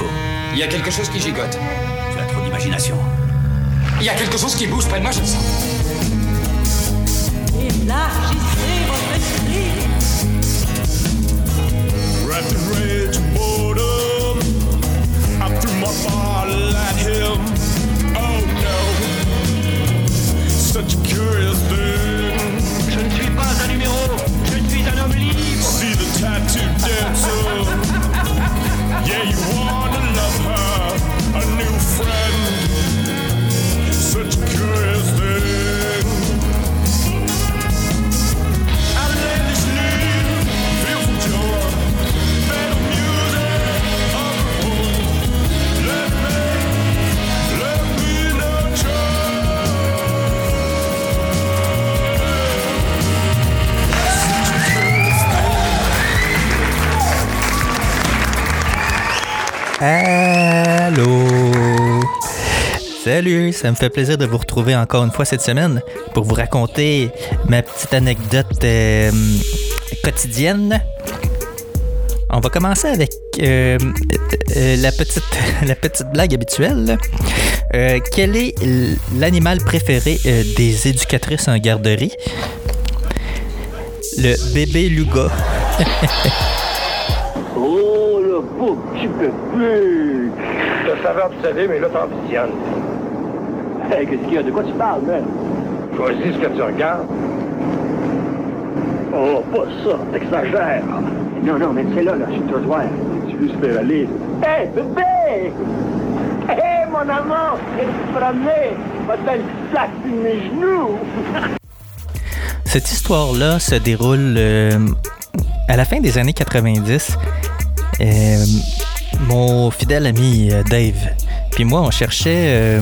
faut. Il y a quelque chose qui gigote. Tu as trop d'imagination. Il y a quelque chose qui bouge près de moi, je le sens. Élargissez votre esprit. In rage boredom, I threw my bottle at him. Oh no, such a curious thing. Je ne suis pas un numéro, Allô! Salut, ça me fait plaisir de vous retrouver encore une fois cette semaine pour vous raconter ma petite anecdote euh, quotidienne. On va commencer avec euh, euh, la, petite, la petite blague habituelle. Quel est l'animal préféré des éducatrices en garderie? Le bébé Luga. Oh, petit bébé. Le saveur du salé, mais là, t'ambitionnes. Hey, qu'est-ce qu'il y a? De quoi tu parles, man? Choisis ce que tu regardes. Oh, pas ça, t'exagères. Non, non, mais c'est là, là, sur le trottoir. Tu veux se faire aller? Hey, bébé! Hey, mon amour! Viens te promener! Va te le sac sur mes genoux! Cette histoire-là se déroule euh, à la fin des années 90. Euh, mon fidèle ami euh, Dave, puis moi, on cherchait euh,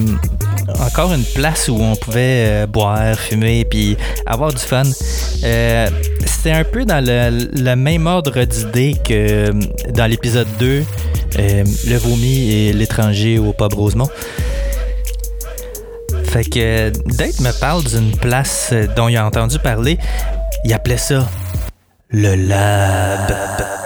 encore une place où on pouvait euh, boire, fumer, puis avoir du fun. C'était un peu dans le, même ordre d'idée que dans l'épisode 2, euh, le vomi et l'étranger au pub Rosemont. Fait que Dave me parle d'une place dont il a entendu parler. Il appelait ça le lab.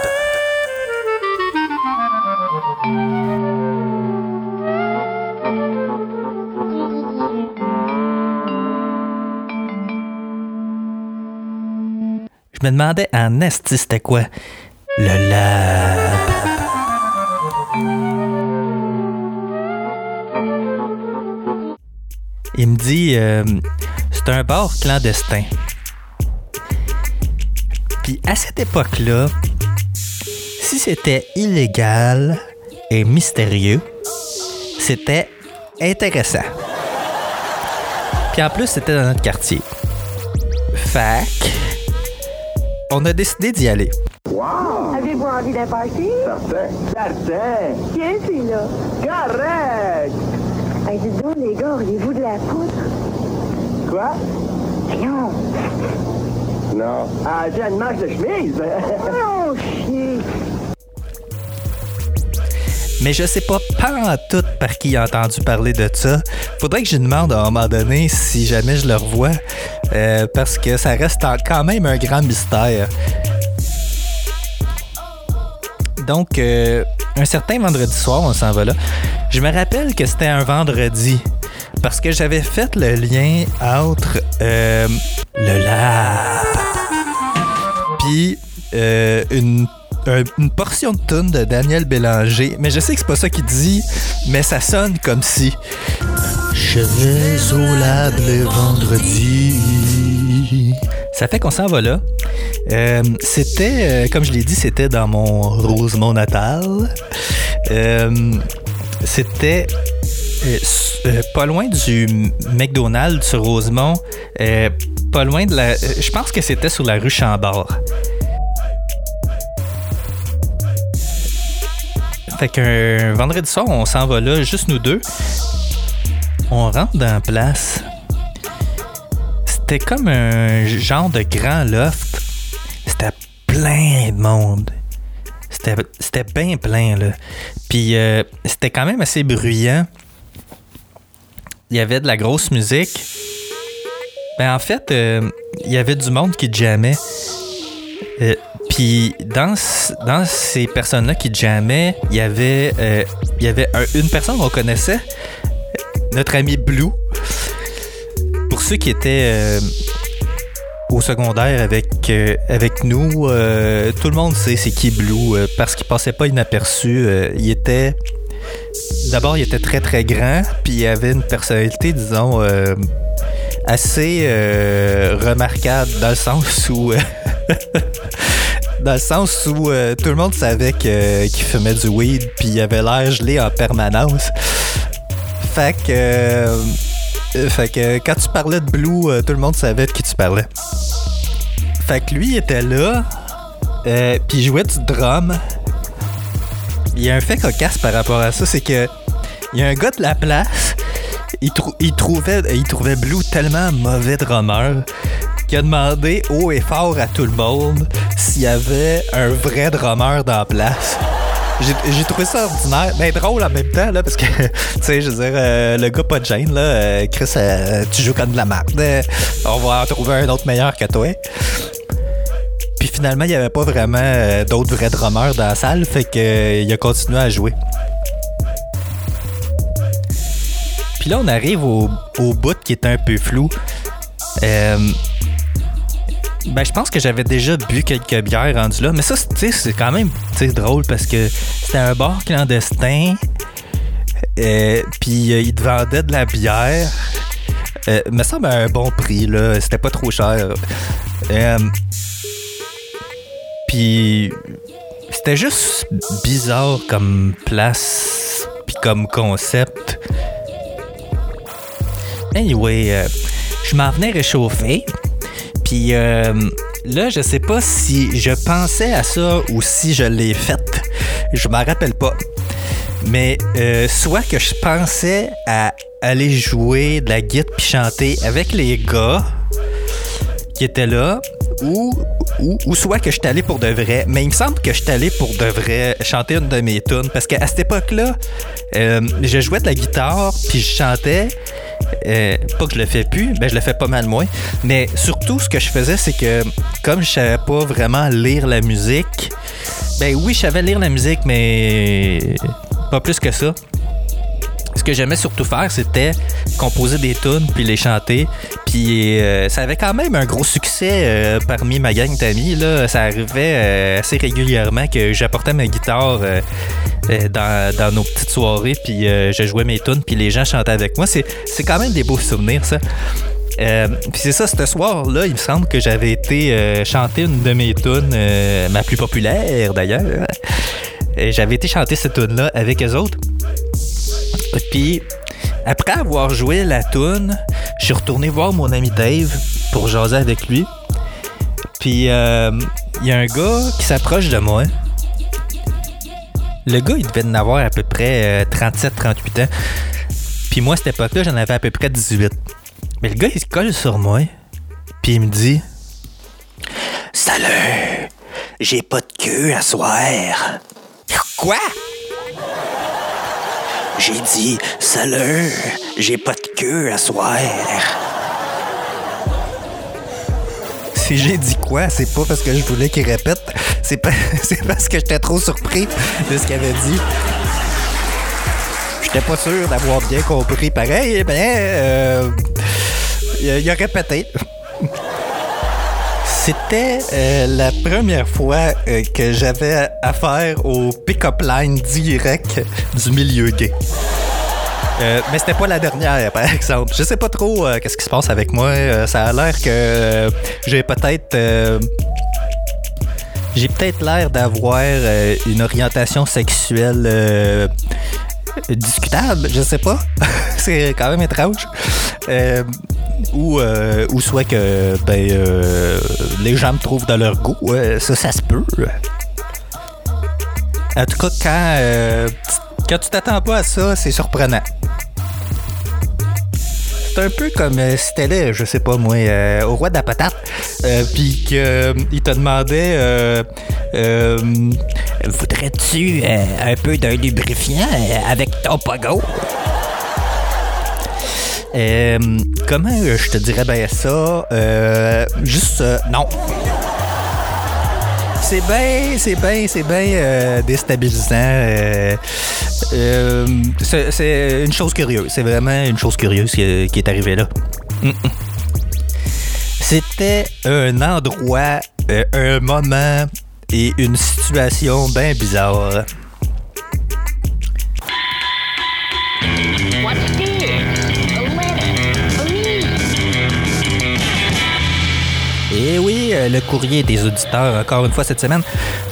Je me demandais en esti c'était quoi? Le lab. Il me dit euh, c'est un bar clandestin. Puis à cette époque-là, si c'était illégal et mystérieux, c'était intéressant. Puis en plus, c'était dans notre quartier. Fac, on a décidé d'y aller. Avez-vous envie d'un party? Certain. Certain. Tiens, celui-là. Correct. Hey, dites donc, les gars, auriez-vous de la poudre? Quoi? Voyons. Non. Ah, j'ai une manche de chemise. Oh, chier. Mais je sais pas pas en tout par qui a entendu parler de ça. Faudrait que je demande à un moment donné si jamais je le revois. euh, parce que ça reste quand même un grand mystère. Donc, euh, un certain vendredi soir, on s'en va là. Je me rappelle que c'était un vendredi. Parce que j'avais fait le lien entre euh, le lab puis euh, une, un- une portion de tune de Daniel Bélanger. Mais je sais que c'est pas ça qu'il dit, mais ça sonne comme si. Je vais au vendredi. Ça fait qu'on s'en va là. Euh, c'était, euh, comme je l'ai dit, c'était dans mon Rosemont natal. Euh, c'était pas loin du McDonald's sur Rosemont. pas loin de la. Je pense que c'était sur la rue Chambord. Fait qu'un vendredi soir, on s'en va là, juste nous deux. On rentre dans la place. C'était comme un genre de grand loft. C'était plein de monde. C'était bien plein, là. Puis euh, c'était quand même assez bruyant. Il y avait de la grosse musique. Ben, en fait, euh, il y avait du monde qui jammait. Euh, Puis dans, dans ces personnes-là qui jammaient, il y avait, euh, y avait un- une personne qu'on connaissait, notre ami Blue. Pour ceux qui étaient euh, au secondaire avec, euh, avec nous, tout le monde sait c'est qui Blue parce qu'il passait pas inaperçu. Il était. D'abord, il était très très grand, puis il avait une personnalité, disons, assez remarquable dans le sens où. dans le sens où euh, tout le monde savait qu'il fumait du weed, puis il avait l'air gelé en permanence. Fait que. euh, fait que quand tu parlais de Blue, euh, tout le monde savait de qui tu parlais. Fait que lui il était là, puis il jouait du drum. Il y a un fait cocasse par rapport à ça, c'est que il y a un gars de la place, il trouvait Blue tellement mauvais drummer qu'il a demandé haut et fort à tout le monde s'il y avait un vrai drummer dans la place. J'ai trouvé ça ordinaire, mais drôle en même temps, là, parce que, tu sais, je veux dire, euh, le gars pas de gêne, là, euh, Chris, euh, tu joues comme de la merde, on va en trouver un autre meilleur que toi. Puis finalement, il n'y avait pas vraiment d'autres vrais drummers dans la salle, fait que euh, il a continué à jouer. Puis là, on arrive au, au bout qui est un peu flou. Euh, ben, je pense que j'avais déjà bu quelques bières rendues là, mais ça, c'est- quand même drôle parce que c'était un bar clandestin, euh, puis euh, ils te vendaient de la bière. Euh, semble à un bon prix, là. C'était pas trop cher. Euh, puis c'était juste bizarre comme place, puis comme concept. Anyway, je m'en venais réchauffer. Puis euh, là, je sais pas si je pensais à ça ou si je l'ai fait. Je m'en rappelle pas. Mais euh, soit que je pensais à aller jouer de la guitare puis chanter avec les gars qui étaient là, ou, ou, ou soit que je suis allé pour de vrai. Mais il me semble que je suis allé pour de vrai chanter une de mes tunes. Parce qu'à cette époque-là, euh, je jouais de la guitare puis je chantais. Euh, pas que je le fais plus, ben je le fais pas mal moins. Mais surtout, ce que je faisais, c'est que comme je savais pas vraiment lire la musique, ben oui, je savais lire la musique, mais pas plus que ça. Ce que j'aimais surtout faire, c'était composer des tunes puis les chanter. Puis euh, ça avait quand même un gros succès euh, parmi ma gang d'amis. Là. Ça arrivait euh, assez régulièrement que j'apportais ma guitare dans, dans nos petites soirées, puis je jouais mes tunes, puis les gens chantaient avec moi. C'est, c'est quand même des beaux souvenirs, ça. Puis c'est ça, ce soir-là, il me semble que j'avais été chanter une de mes tunes, ma plus populaire d'ailleurs. Euh, J'avais été chanter cette tune-là avec eux autres. Puis après avoir joué la tune, je suis retourné voir mon ami Dave pour jaser avec lui. Puis euh, il y a un gars qui s'approche de moi. Le gars, il devait en avoir à peu près 37-38 ans. Puis moi, à cette époque-là, j'en avais à peu près 18. Mais le gars, il se colle sur moi. Puis il me dit Salut, j'ai pas de queue à soir. Quoi? J'ai dit Salut, j'ai pas de queue à soir. Si j'ai dit quoi, c'est pas parce que je voulais qu'il répète, c'est pas- parce que j'étais trop surpris de ce qu'il avait dit. J'étais pas sûr d'avoir bien compris. Pareil, ben, euh, il a répété. C'était euh, la première fois euh, que j'avais affaire au pick-up line direct du milieu gay. Euh, mais c'était pas la dernière, par exemple. Je sais pas trop qu'est-ce qui se passe avec moi. Ça a l'air que j'ai peut-être j'ai peut-être l'air d'avoir une orientation sexuelle discutable, je sais pas. C'est quand même étrange. Ou, euh, ou soit que ben, euh, les gens me trouvent dans leur goût. Euh, ça, ça se peut. En tout cas, quand, euh, quand tu t'attends pas à ça, c'est surprenant. C'est un peu comme si t'allais, je sais pas moi, au roi de la patate, puis qu'il te demandait Voudrais-tu un peu d'un lubrifiant avec ton pogo? Euh, comment euh, je te dirais bien ça? Euh, juste non. C'est bien, c'est bien, c'est bien déstabilisant. c'est une chose curieuse. C'est vraiment une chose curieuse qui, est arrivée là. C'était un endroit, un moment et une situation bien bizarre. Euh, le courrier des auditeurs, encore une fois cette semaine.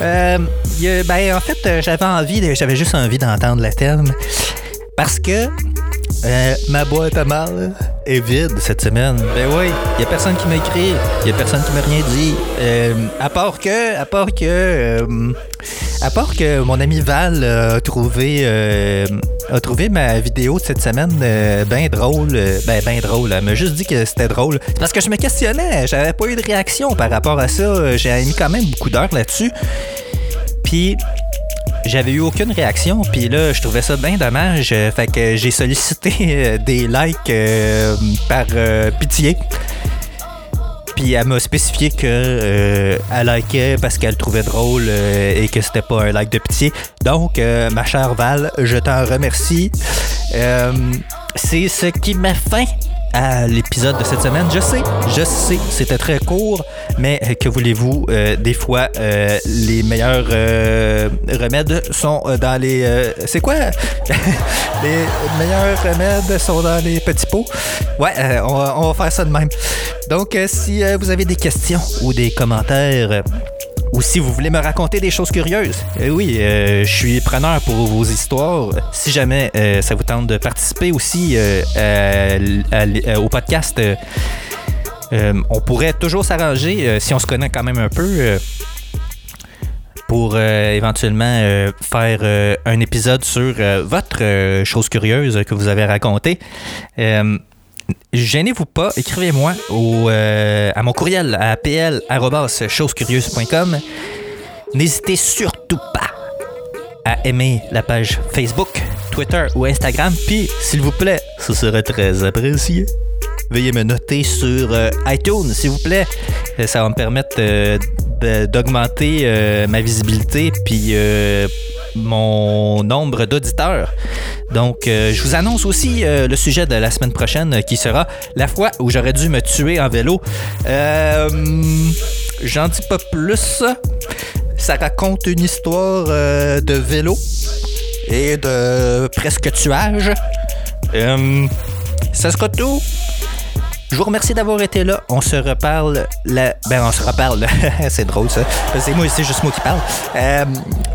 Euh, y a- ben, en fait, euh, j'avais envie, j'avais juste envie d'entendre le terme. Parce que euh, ma boîte à mal est vide cette semaine. Ben oui, il n'y a personne qui m'a écrit, il n'y a personne qui m'a rien dit. À part que, à part que, à part que mon ami Val a trouvé, euh, a trouvé ma vidéo de cette semaine bien drôle. euh, Ben, bien drôle. Elle m'a juste dit que c'était drôle. C'est parce que je me questionnais. J'avais pas eu de réaction par rapport à ça. J'ai mis quand même beaucoup d'heures là-dessus. Puis j'avais eu aucune réaction, puis là, je trouvais ça bien dommage. euh, Fait que j'ai sollicité euh, des likes euh, par euh, pitié. Elle m'a spécifié que euh, elle likait parce qu'elle trouvait drôle euh, et que c'était pas un like de pitié. Donc, euh, ma chère Val, je t'en remercie. C'est ce qui met fin à l'épisode de cette semaine. Je sais, je sais, c'était très court, mais euh, que voulez-vous, euh, des fois, euh, les meilleurs remèdes sont dans les... c'est quoi? les meilleurs remèdes sont dans les petits pots. Ouais, on, va, on va faire ça de même. Donc, si vous avez des questions ou des commentaires... ou si vous voulez me raconter des choses curieuses, euh, oui, euh, je suis preneur pour vos histoires. Si jamais euh, ça vous tente de participer aussi euh, au podcast, on pourrait toujours s'arranger si on se connaît quand même un peu. pour éventuellement faire un épisode sur votre chose curieuse que vous avez racontée. Gênez-vous pas, écrivez-moi euh, à mon courriel à pl.chosecurieuse.com. N'hésitez surtout pas à aimer la page Facebook, Twitter ou Instagram. Puis, s'il vous plaît, ce serait très apprécié. Veuillez me noter sur euh, iTunes, s'il vous plaît. Euh, Ça va me permettre euh, d'augmenter ma visibilité puis mon nombre d'auditeurs. Donc, euh, je vous annonce aussi euh, le sujet de la semaine prochaine euh, qui sera la fois où j'aurais dû me tuer en vélo. J'en dis pas plus. Ça raconte une histoire de vélo et de presque tuage. Ça sera tout. Je vous remercie d'avoir été là. On se reparle. La... Ben, on se reparle. c'est drôle, ça. C'est moi, c'est juste moi qui parle. Euh,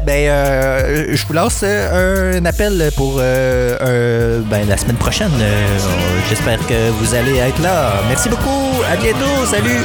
ben, euh, je vous lance euh, un appel pour euh, ben, la semaine prochaine. J'espère que vous allez être là. Merci beaucoup. À bientôt. Salut.